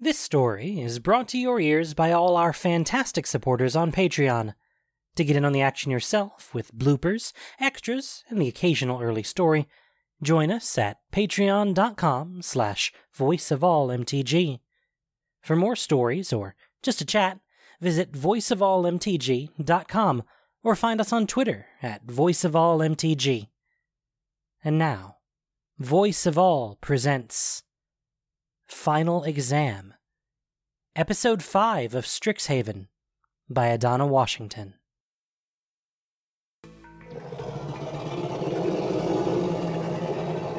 This story is brought to your ears by all our fantastic supporters on Patreon. To get in on the action yourself with bloopers, extras, and the occasional early story, join us at patreon.com slash voiceofallmtg. For more stories or just a chat, visit voiceofallmtg.com or find us on Twitter at voiceofallmtg. And now, Voice of All presents Final Exam, Episode 5 of Strixhaven by Adana Washington.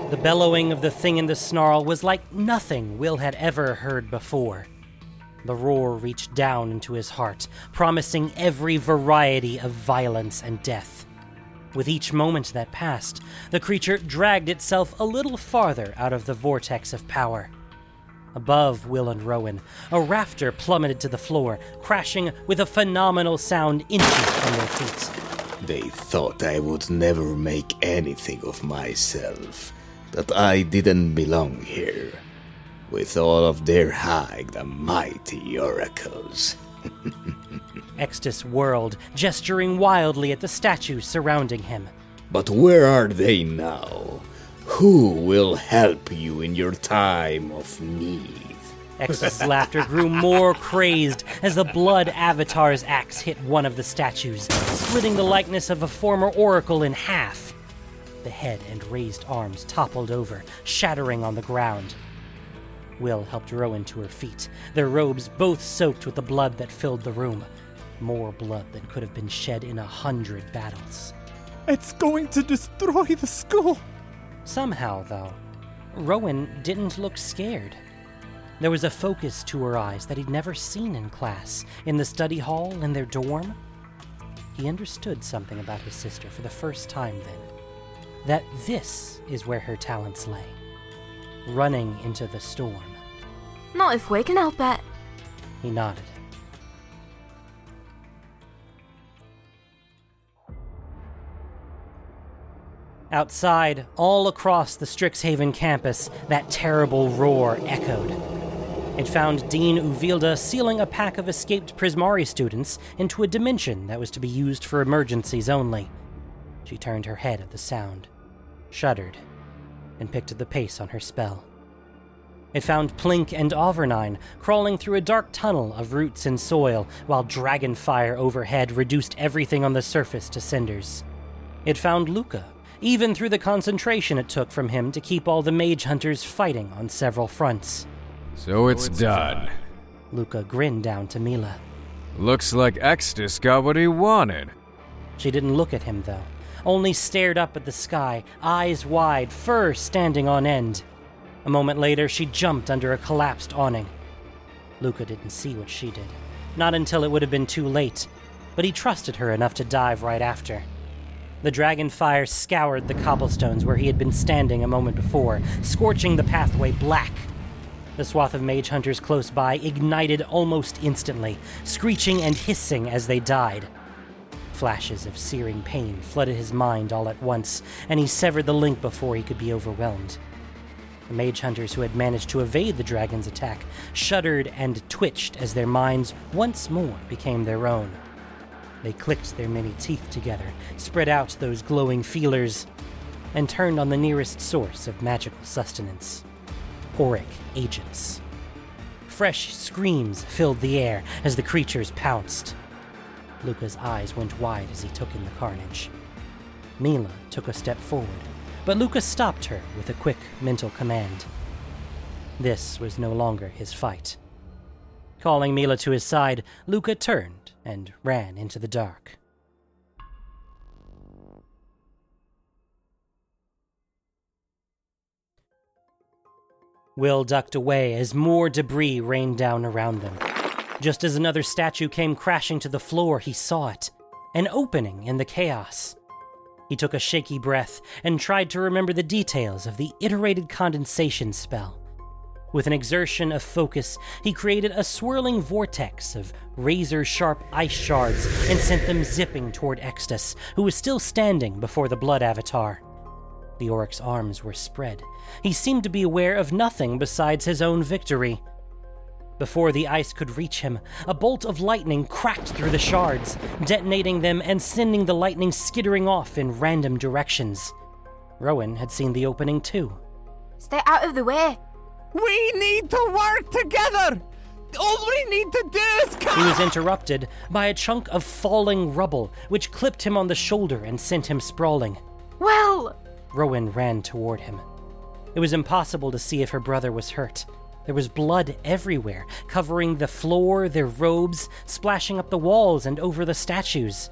The bellowing of the thing in the snarl was like nothing Will had ever heard before. The roar reached down into his heart, promising every variety of violence and death. With each moment that passed, the creature dragged itself a little farther out of the vortex of power. Above Will and Rowan, a rafter plummeted to the floor, crashing with a phenomenal sound inches from their feet. They thought I would never make anything of myself, that I didn't belong here. With all of their high, the mighty oracles. Extus whirled, gesturing wildly at the statues surrounding him. But where are they now? Who will help you in your time of need? Extus's laughter grew more crazed as the blood avatar's axe hit one of the statues, splitting the likeness of a former oracle in half. The head and raised arms toppled over, shattering on the ground. Will helped Rowan to her feet, their robes both soaked with the blood that filled the room. More blood than could have been shed in a hundred battles. It's going to destroy the school. Somehow, though, Rowan didn't look scared. There was a focus to her eyes that he'd never seen in class, in the study hall, in their dorm. He understood something about his sister for the first time then. That this is where her talents lay running into the storm. Not if we can help it. He nodded. Outside, all across the Strixhaven campus, that terrible roar echoed. It found Dean Uvilda sealing a pack of escaped Prismari students into a dimension that was to be used for emergencies only. She turned her head at the sound, shuddered, and picked the pace on her spell. It found Plink and Auvernine crawling through a dark tunnel of roots and soil while dragon fire overhead reduced everything on the surface to cinders. It found Lukka, even through the concentration it took from him to keep all the mage hunters fighting on several fronts. So it's done. Lukka grinned down to Mila. Looks like Extus got what he wanted. She didn't look at him, though, only stared up at the sky, eyes wide, fur standing on end. A moment later, she jumped under a collapsed awning. Lukka didn't see what she did, not until it would have been too late, but he trusted her enough to dive right after. The dragon fire scoured the cobblestones where he had been standing a moment before, scorching the pathway black. The swath of mage hunters close by ignited almost instantly, screeching and hissing as they died. Flashes of searing pain flooded his mind all at once, and he severed the link before he could be overwhelmed. The mage hunters who had managed to evade the dragon's attack shuddered and twitched as their minds once more became their own. They clicked their many teeth together, spread out those glowing feelers, and turned on the nearest source of magical sustenance auric agents. Fresh screams filled the air as the creatures pounced. Lukka's eyes went wide as he took in the carnage. Mila took a step forward, but Lukka stopped her with a quick mental command. This was no longer his fight. Calling Mila to his side, Lukka turned and ran into the dark. Will ducked away as more debris rained down around them. Just as another statue came crashing to the floor, he saw it an opening in the chaos. He took a shaky breath and tried to remember the details of the iterated condensation spell. With an exertion of focus, he created a swirling vortex of razor sharp ice shards and sent them zipping toward Extus, who was still standing before the blood avatar. The Oriq's arms were spread. He seemed to be aware of nothing besides his own victory. Before the ice could reach him, a bolt of lightning cracked through the shards, detonating them and sending the lightning skittering off in random directions. Rowan had seen the opening too. Stay out of the way. We need to work together! All we need to do is come! He was interrupted by a chunk of falling rubble, which clipped him on the shoulder and sent him sprawling. Well, Rowan ran toward him. It was impossible to see if her brother was hurt. There was blood everywhere, covering the floor, their robes, splashing up the walls and over the statues.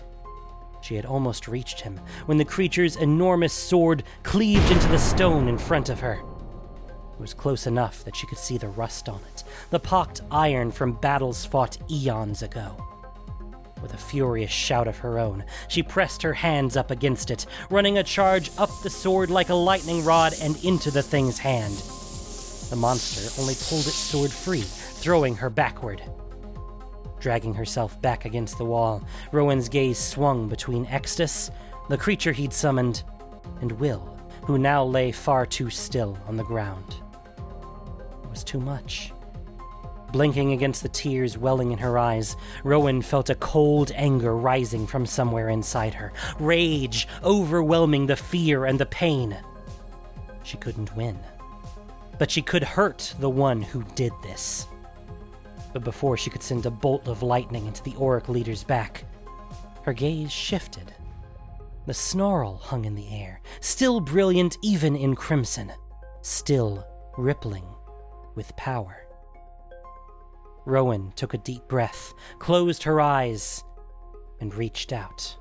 She had almost reached him when the creature's enormous sword cleaved into the stone in front of her. It was close enough that she could see the rust on it, the pocked iron from battles fought eons ago. With a furious shout of her own, she pressed her hands up against it, running a charge up the sword like a lightning rod and into the thing's hand. The monster only pulled its sword free, throwing her backward. Dragging herself back against the wall, Rowan's gaze swung between Extus, the creature he'd summoned, and Will, who now lay far too still on the ground. Was too much. Blinking against the tears welling in her eyes, Rowan felt a cold anger rising from somewhere inside her, rage overwhelming the fear and the pain. She couldn't win. But she could hurt the one who did this. But before she could send a bolt of lightning into the Oriq leader's back, her gaze shifted. The snarl hung in the air, still brilliant even in crimson, still rippling with power. Rowan took a deep breath, closed her eyes, and reached out.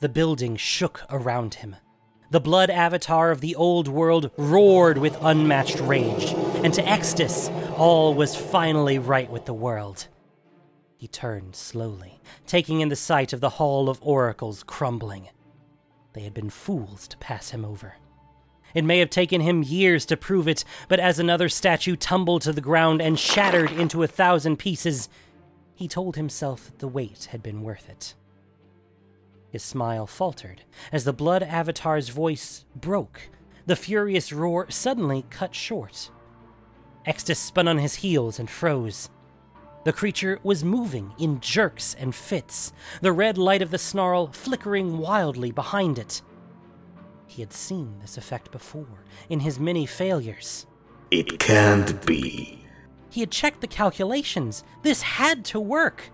The building shook around him. The blood avatar of the old world roared with unmatched rage, and to Extus, all was finally right with the world. He turned slowly, taking in the sight of the Hall of Oracles crumbling. They had been fools to pass him over. It may have taken him years to prove it, but as another statue tumbled to the ground and shattered into a thousand pieces, he told himself that the wait had been worth it. His smile faltered as the blood avatar's voice broke, the furious roar suddenly cut short. Extus spun on his heels and froze. The creature was moving in jerks and fits, the red light of the snarl flickering wildly behind it. He had seen this effect before, in his many failures. It can't be. He had checked the calculations. This had to work.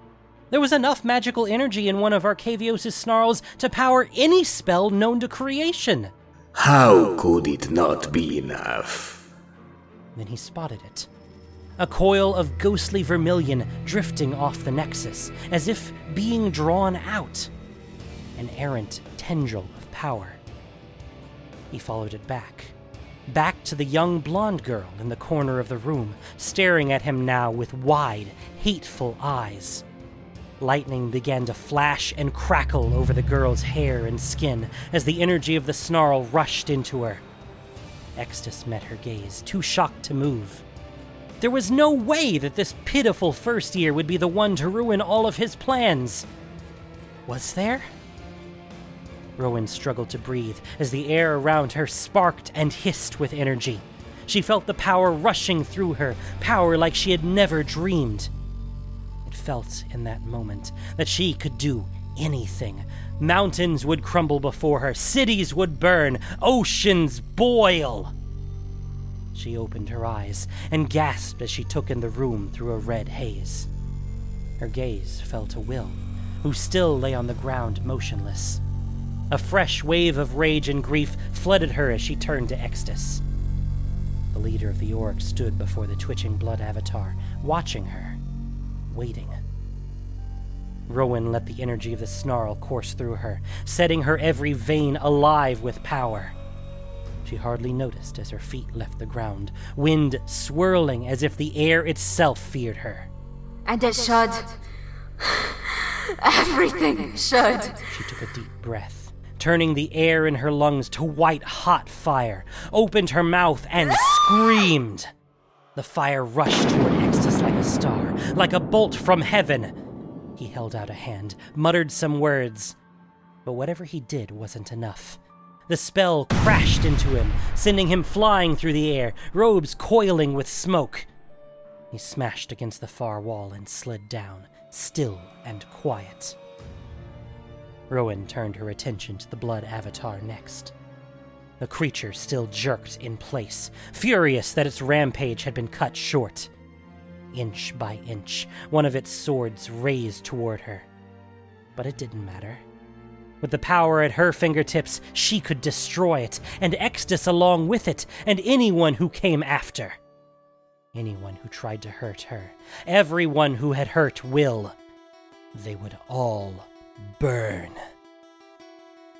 There was enough magical energy in one of Arcavios' snarls to power any spell known to creation. How could it not be enough? Then he spotted it. A coil of ghostly vermilion drifting off the nexus, as if being drawn out. An errant tendril of power. He followed it back. Back to the young blonde girl in the corner of the room, staring at him now with wide, hateful eyes. Lightning began to flash and crackle over the girl's hair and skin as the energy of the snarl rushed into her. Extus met her gaze, too shocked to move. There was no way that this pitiful first year would be the one to ruin all of his plans. Was there? Rowan struggled to breathe as the air around her sparked and hissed with energy. She felt the power rushing through her, power like she had never dreamed. It felt in that moment that she could do anything. Mountains would crumble before her, cities would burn, oceans boil. She opened her eyes and gasped as she took in the room through a red haze. Her gaze fell to Will, who still lay on the ground motionless. A fresh wave of rage and grief flooded her as she turned to Extus. The leader of the Oriq stood before the twitching blood avatar, watching her, waiting. Rowan let the energy of the snarl course through her, setting her every vein alive with power. She hardly noticed as her feet left the ground, wind swirling as if the air itself feared her. and it should. Everything should. She took a deep breath, turning the air in her lungs to white hot fire, opened her mouth, and screamed. The fire rushed toward Extus like a star, like a bolt from heaven. He held out a hand, muttered some words, but whatever he did wasn't enough. The spell crashed into him, sending him flying through the air, robes coiling with smoke. He smashed against the far wall and slid down, still and quiet. Rowan turned her attention to the blood avatar next. The creature still jerked in place, furious that its rampage had been cut short. Inch by inch, one of its swords raised toward her. But it didn't matter. With the power at her fingertips, she could destroy it, and Extus along with it, and anyone who came after. Anyone who tried to hurt her, everyone who had hurt Will. They would all burn.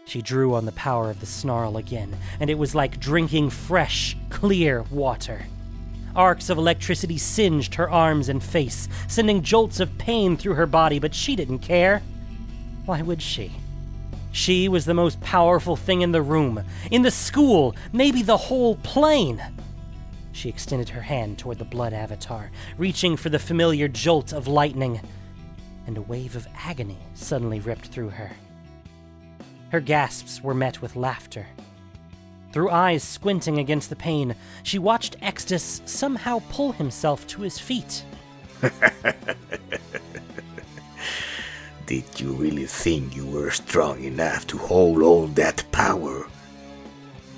She drew on the power of the snarl again, and it was like drinking fresh, clear water. Arcs of electricity singed her arms and face, sending jolts of pain through her body, but she didn't care. Why would she? She was the most powerful thing in the room, in the school, maybe the whole plane. She extended her hand toward the blood avatar, reaching for the familiar jolt of lightning, and a wave of agony suddenly ripped through her. Her gasps were met with laughter. Through eyes squinting against the pain, she watched Extus somehow pull himself to his feet. Did you really think you were strong enough to hold all that power?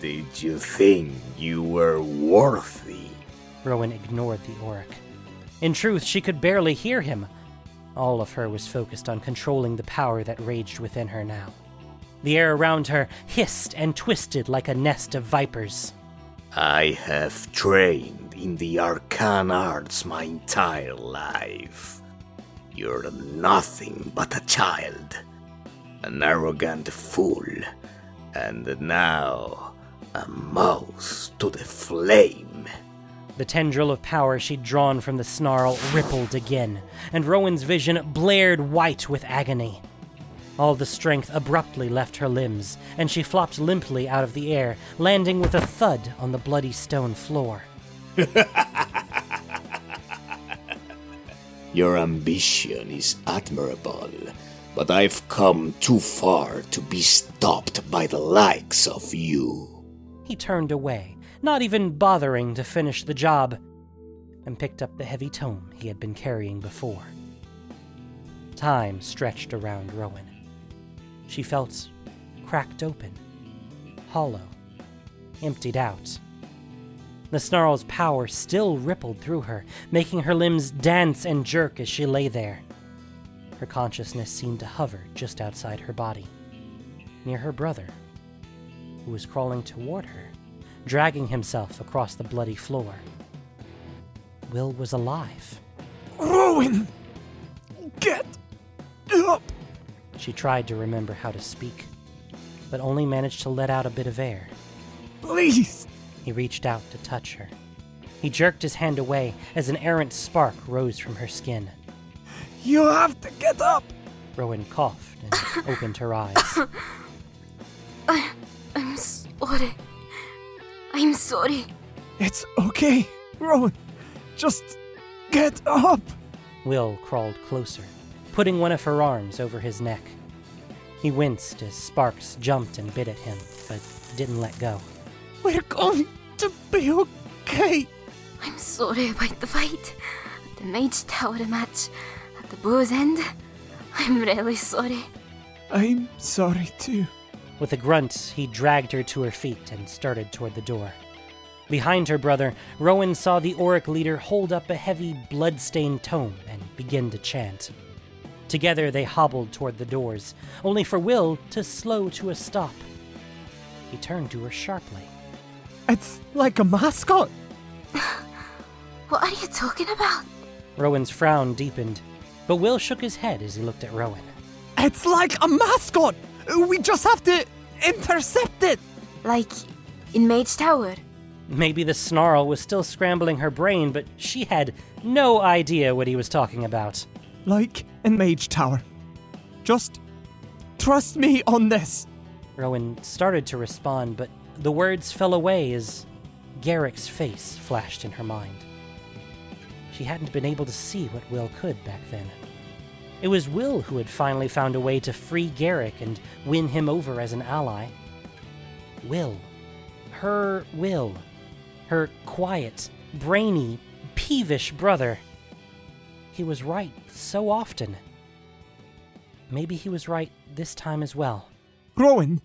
Did you think you were worthy? Rowan ignored the Oriq. In truth, she could barely hear him. All of her was focused on controlling the power that raged within her now. The air around her hissed and twisted like a nest of vipers. I have trained in the arcane arts my entire life. You're nothing but a child, an arrogant fool, and now a mouse to the flame. The tendril of power she'd drawn from the snarl rippled again, and Rowan's vision blared white with agony. All the strength abruptly left her limbs, and she flopped limply out of the air, landing with a thud on the bloody stone floor. Your ambition is admirable, but I've come too far to be stopped by the likes of you. He turned away, not even bothering to finish the job, and picked up the heavy tome he had been carrying before. Time stretched around Rowan. She felt cracked open, hollow, emptied out. The snarl's power still rippled through her, making her limbs dance and jerk as she lay there. Her consciousness seemed to hover just outside her body, near her brother, who was crawling toward her, dragging himself across the bloody floor. Will was alive. Rowan! Get up! She tried to remember how to speak, but only managed to let out a bit of air. Please! He reached out to touch her. He jerked his hand away as an errant spark rose from her skin. You have to get up! Rowan coughed and opened her eyes. I'm sorry. I'm sorry. It's okay, Rowan. Just get up! Will crawled closer, putting one of her arms over his neck. He winced as sparks jumped and bit at him, but didn't let go. We're going to be okay. I'm sorry about the fight. At the Mage Tower match. At the bow's end. I'm really sorry. I'm sorry too. With a grunt, he dragged her to her feet and started toward the door. Behind her brother, Rowan saw the Oriq leader hold up a heavy, blood-stained tome and begin to chant. Together they hobbled toward the doors, only for Will to slow to a stop. He turned to her sharply. It's like a mascot. What are you talking about? Rowan's frown deepened, but Will shook his head as he looked at Rowan. It's like a mascot. We just have to intercept it. Like in Mage Tower? Maybe the snarl was still scrambling her brain, but she had no idea what he was talking about. Like in Mage Tower. Just trust me on this. Rowan started to respond, but the words fell away as Garrick's face flashed in her mind. She hadn't been able to see what Will could back then. It was Will who had finally found a way to free Garrick and win him over as an ally. Will. Her Will. Her quiet, brainy, peevish brother. He was right so often. Maybe he was right this time as well. Rowan,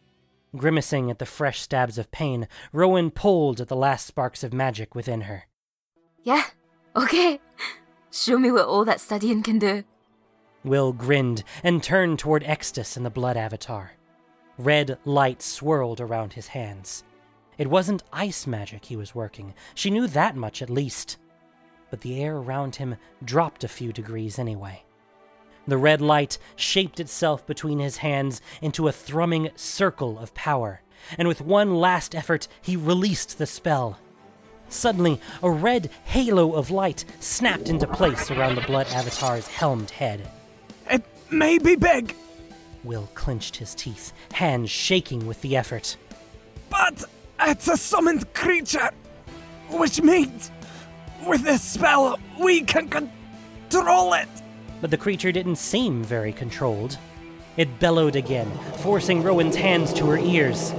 Grimacing at the fresh stabs of pain, Rowan pulled at the last sparks of magic within her. Yeah, okay. Show me what all that studying can do. Will grinned and turned toward Extus and the blood avatar. Red light swirled around his hands. It wasn't ice magic he was working, she knew that much at least. But the air around him dropped a few degrees anyway. The red light shaped itself between his hands into a thrumming circle of power, and with one last effort, he released the spell. Suddenly, a red halo of light snapped into place around the Blood Avatar's helmed head. it may be big, Will clenched his teeth, hands shaking with the effort. but it's a summoned creature. Which means, with this spell, we can control it. But the creature didn't seem very controlled. It bellowed again, forcing Rowan's hands to her ears.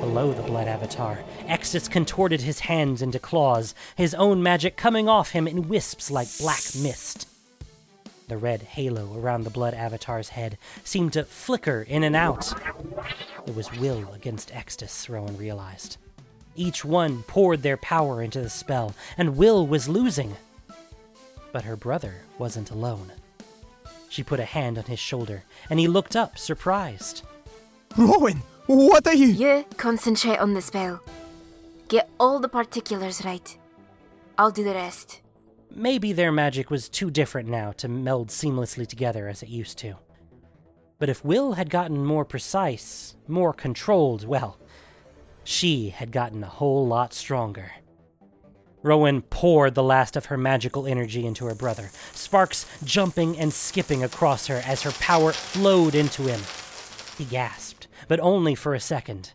Below the blood avatar, Extus contorted his hands into claws, his own magic coming off him in wisps like black mist. The red halo around the blood avatar's head seemed to flicker in and out. It was will against Extus, Rowan realized. Each one poured their power into the spell, and Will was losing. But her brother wasn't alone. She put a hand on his shoulder, and he looked up, surprised. Rowan, what are you? You concentrate on the spell. Get all the particulars right. I'll do the rest. Maybe their magic was too different now to meld seamlessly together as it used to. But if Will had gotten more precise, more controlled, well, she had gotten a whole lot stronger. Rowan poured the last of her magical energy into her brother, sparks jumping and skipping across her as her power flowed into him. He gasped, but only for a second.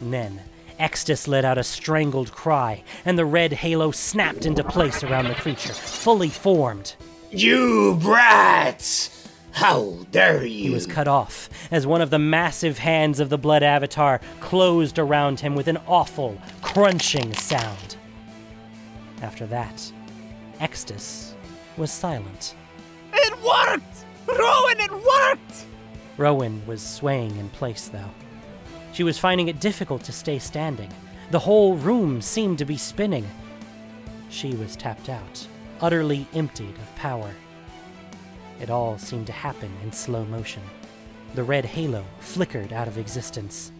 Then, Extus let out a strangled cry, and the red halo snapped into place around the creature, fully formed. You brats! How dare you! He was cut off as one of the massive hands of the blood avatar closed around him with an awful, crunching sound. After that, Extus was silent. It worked! Rowan, it worked! Rowan was swaying in place, though. She was finding it difficult to stay standing. The whole room seemed to be spinning. She was tapped out, utterly emptied of power. It all seemed to happen in slow motion. The red halo flickered out of existence.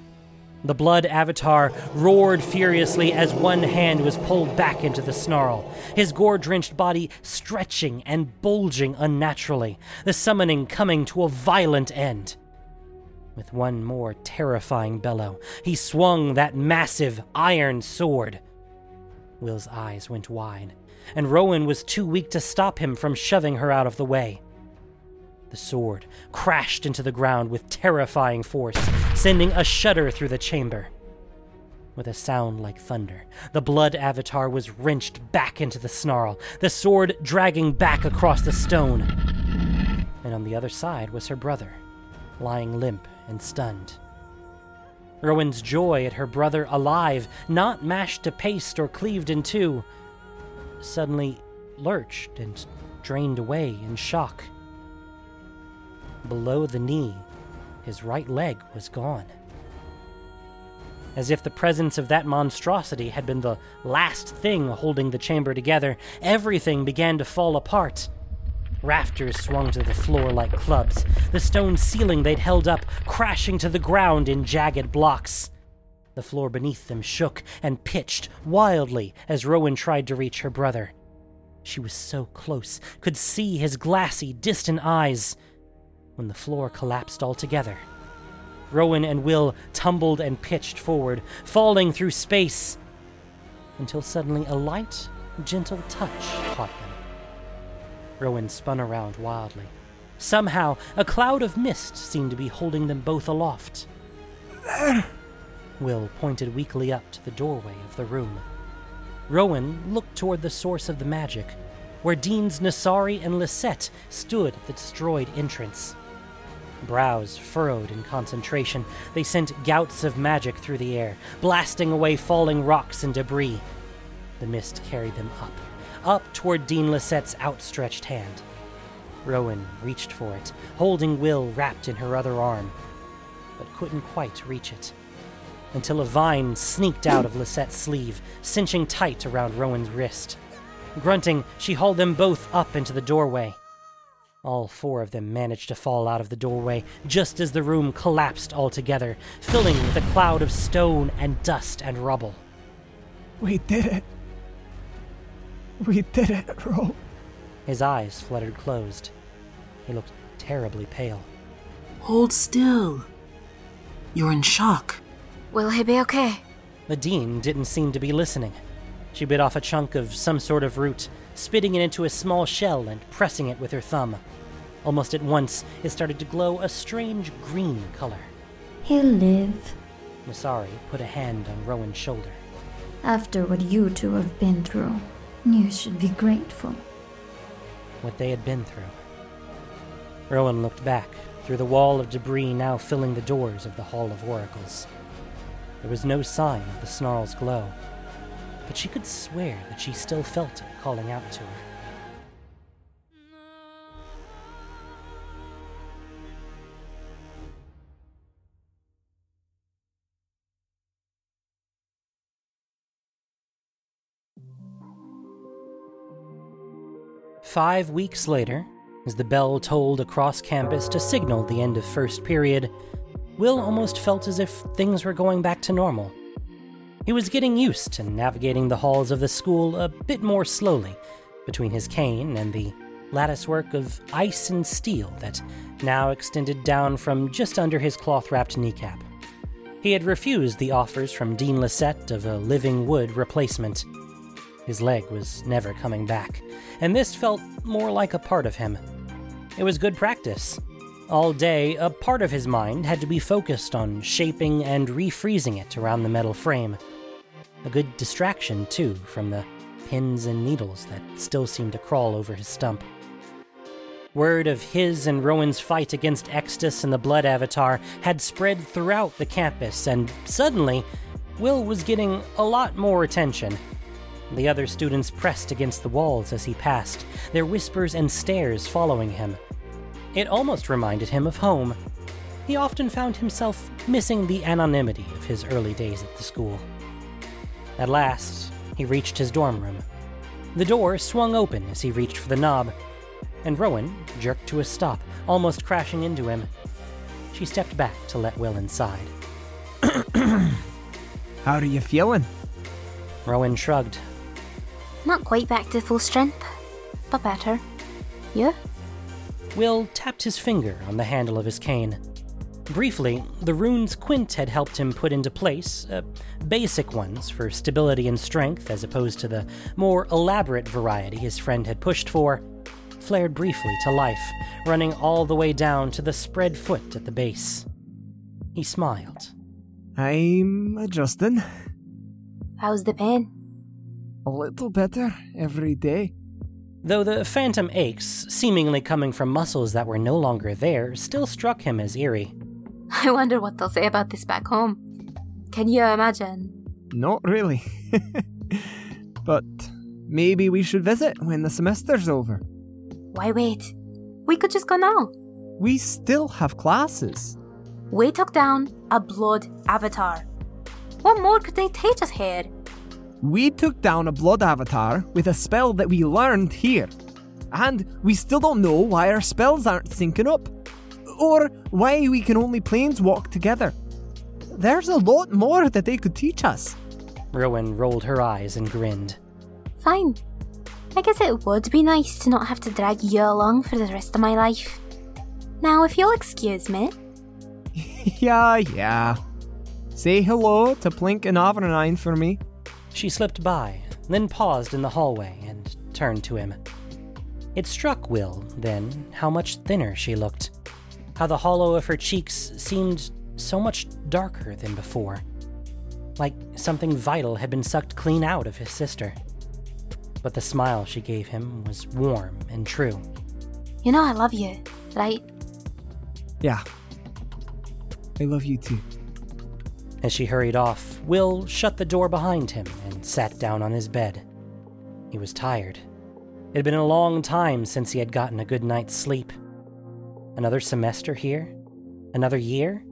The blood avatar roared furiously as one hand was pulled back into the snarl, his gore drenched body stretching and bulging unnaturally, the summoning coming to a violent end. With one more terrifying bellow, he swung that massive iron sword. Will's eyes went wide, and Rowan was too weak to stop him from shoving her out of the way. The sword crashed into the ground with terrifying force, sending a shudder through the chamber. With a sound like thunder, the blood avatar was wrenched back into the snarl, the sword dragging back across the stone. And on the other side was her brother, lying limp and stunned. Rowan's joy at her brother alive, not mashed to paste or cleaved in two, suddenly lurched and drained away in shock. Below the knee, his right leg was gone. As if the presence of that monstrosity had been the last thing holding the chamber together, everything began to fall apart. Rafters swung to the floor like clubs, the stone ceiling they'd held up crashing to the ground in jagged blocks. The floor beneath them shook and pitched wildly as Rowan tried to reach her brother. She was so close, could see his glassy, distant eyes, when the floor collapsed altogether. Rowan and Will tumbled and pitched forward, falling through space, until suddenly a light, gentle touch caught them. Rowan spun around wildly. Somehow, a cloud of mist seemed to be holding them both aloft. Will pointed weakly up to the doorway of the room. Rowan looked toward the source of the magic, where Deans Nassari and Lisette stood at the destroyed entrance. Brows furrowed in concentration, they sent gouts of magic through the air, blasting away falling rocks and debris. The mist carried them up, up toward Dean Lisette's outstretched hand. Rowan reached for it, holding Will wrapped in her other arm, but couldn't quite reach it. Until a vine sneaked out of Lisette's sleeve, cinching tight around Rowan's wrist. Grunting, she hauled them both up into the doorway. All four of them managed to fall out of the doorway just as the room collapsed altogether, filling with a cloud of stone and dust and rubble. We did it. We did it, Ro. His eyes fluttered closed. He looked terribly pale. Hold still. You're in shock. Will he be okay? The dean didn't seem to be listening. She bit off a chunk of some sort of root, spitting it into a small shell and pressing it with her thumb. Almost at once, it started to glow a strange green color. He'll live. Nassari put a hand on Rowan's shoulder. After what you two have been through, you should be grateful. What they had been through. Rowan looked back through the wall of debris now filling the doors of the Hall of Oracles. There was no sign of the snarl's glow, but she could swear that she still felt it calling out to her. Five weeks later, as the bell tolled across campus to signal the end of first period, Will almost felt as if things were going back to normal. He was getting used to navigating the halls of the school a bit more slowly between his cane and the latticework of ice and steel that now extended down from just under his cloth wrapped kneecap. He had refused the offers from Dean Lisette of a living wood replacement. His leg was never coming back, and this felt more like a part of him. It was good practice. All day, a part of his mind had to be focused on shaping and refreezing it around the metal frame. A good distraction, too, from the pins and needles that still seemed to crawl over his stump. Word of his and Rowan's fight against Extus and the Blood Avatar had spread throughout the campus, and suddenly, Will was getting a lot more attention. The other students pressed against the walls as he passed, their whispers and stares following him. It almost reminded him of home. He often found himself missing the anonymity of his early days at the school. At last, he reached his dorm room. The door swung open as he reached for the knob, and Rowan jerked to a stop, almost crashing into him. She stepped back to let Will inside. How are you feeling? Rowan shrugged. Not quite back to full strength, but better. You? Will tapped his finger on the handle of his cane. Briefly, the runes Quint had helped him put into place, uh, basic ones for stability and strength as opposed to the more elaborate variety his friend had pushed for, flared briefly to life, running all the way down to the spread foot at the base. He smiled. I'm adjusting. How's the pain? A little better every day. Though the phantom aches, seemingly coming from muscles that were no longer there, still struck him as eerie. I wonder what they'll say about this back home. Can you imagine? Not really. but maybe we should visit when the semester's over. Why wait? We could just go now. We still have classes. We took down a blood avatar. What more could they teach us here? We took down a blood avatar with a spell that we learned here. And we still don't know why our spells aren't syncing up. Or why we can only planeswalk together. There's a lot more that they could teach us. Rowan rolled her eyes and grinned. Fine. I guess it would be nice to not have to drag you along for the rest of my life. Now, if you'll excuse me. yeah, yeah. Say hello to Plink and Auvernine for me. She slipped by, then paused in the hallway and turned to him. It struck Will, then, how much thinner she looked. How the hollow of her cheeks seemed so much darker than before. Like something vital had been sucked clean out of his sister. but the smile she gave him was warm and true. You know I love you, right? Yeah. I love you too. As she hurried off, Will shut the door behind him and sat down on his bed. He was tired. It had been a long time since he had gotten a good night's sleep. Another semester here? Another year?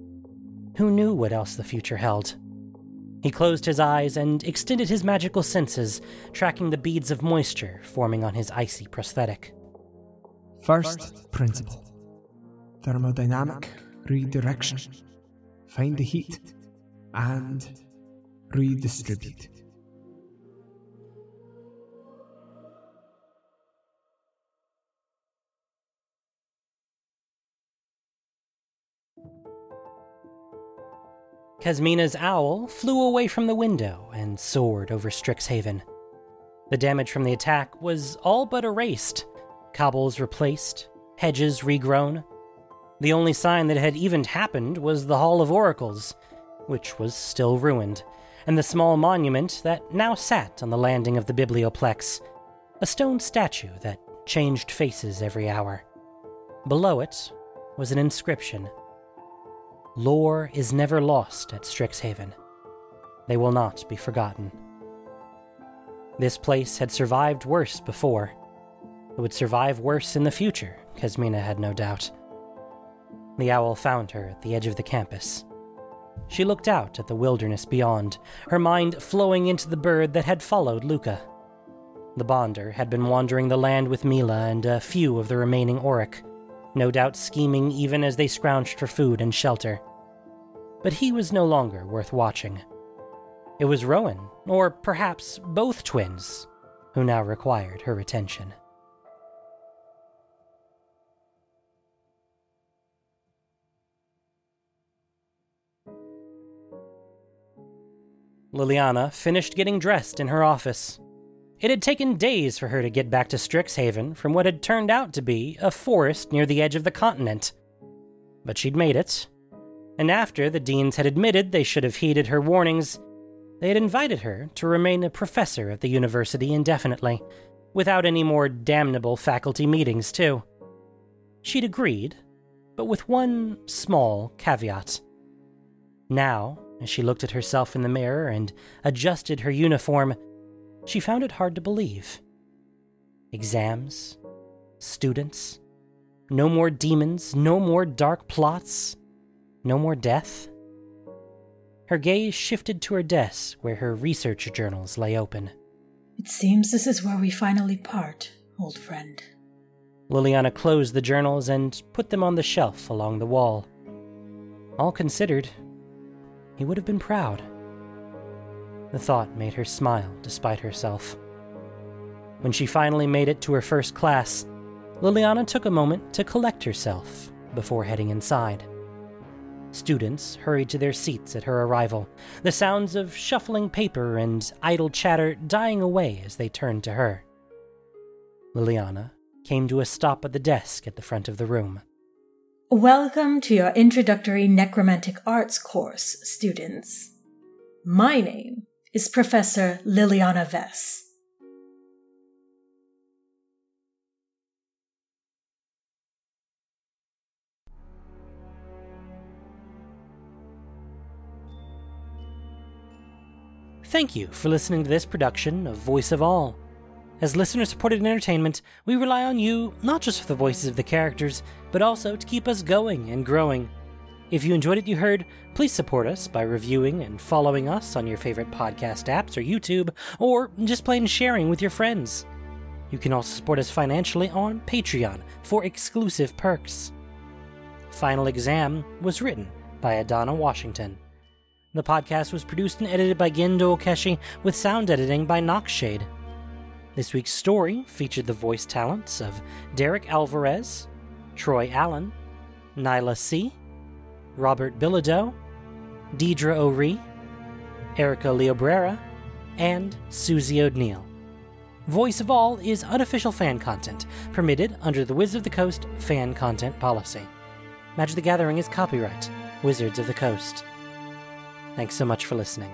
Who knew what else the future held? He closed his eyes and extended his magical senses, tracking the beads of moisture forming on his icy prosthetic. First principle thermodynamic redirection. Find the heat and redistribute. Kasmina's owl flew away from the window and soared over Strixhaven. The damage from the attack was all but erased cobbles replaced, hedges regrown. The only sign that had even happened was the Hall of Oracles, which was still ruined, and the small monument that now sat on the landing of the Biblioplex, a stone statue that changed faces every hour. Below it was an inscription Lore is never lost at Strixhaven. They will not be forgotten. This place had survived worse before. It would survive worse in the future, Kasmina had no doubt. The owl found her at the edge of the campus. She looked out at the wilderness beyond, her mind flowing into the bird that had followed Lukka. The Bonder had been wandering the land with Mila and a few of the remaining Oriq, no doubt scheming even as they scrounged for food and shelter. But he was no longer worth watching. It was Rowan, or perhaps both twins, who now required her attention. Liliana finished getting dressed in her office. It had taken days for her to get back to Strixhaven from what had turned out to be a forest near the edge of the continent. But she'd made it. And after the deans had admitted they should have heeded her warnings, they had invited her to remain a professor at the university indefinitely, without any more damnable faculty meetings, too. She'd agreed, but with one small caveat. Now, as she looked at herself in the mirror and adjusted her uniform, she found it hard to believe. Exams, students, no more demons, no more dark plots, no more death. Her gaze shifted to her desk where her research journals lay open. It seems this is where we finally part, old friend. Liliana closed the journals and put them on the shelf along the wall. All considered, he would have been proud. The thought made her smile despite herself. When she finally made it to her first class, Liliana took a moment to collect herself before heading inside. Students hurried to their seats at her arrival, the sounds of shuffling paper and idle chatter dying away as they turned to her. Liliana came to a stop at the desk at the front of the room. Welcome to your introductory necromantic arts course, students. My name is Professor Liliana Vess. Thank you for listening to this production of Voice of All. As listener supported entertainment, we rely on you not just for the voices of the characters, but also to keep us going and growing. If you enjoyed what you heard, please support us by reviewing and following us on your favorite podcast apps or YouTube, or just plain sharing with your friends. You can also support us financially on Patreon for exclusive perks. Final Exam was written by Adana Washington. The podcast was produced and edited by Gendo Okeshi with sound editing by Noxshade. This week's story featured the voice talents of Derek Alvarez, Troy Allen, Nyla C., Robert Bilodeau, Deidre O'Ree, Erica Leobrera, and Susie O'Neill. Voice of All is unofficial fan content, permitted under the Wizards of the Coast fan content policy. Magic the Gathering is copyright Wizards of the Coast. Thanks so much for listening.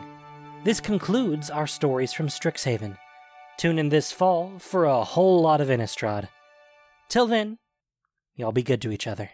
This concludes our stories from Strixhaven. Tune in this fall for a whole lot of Innistrad. Till then, y'all be good to each other.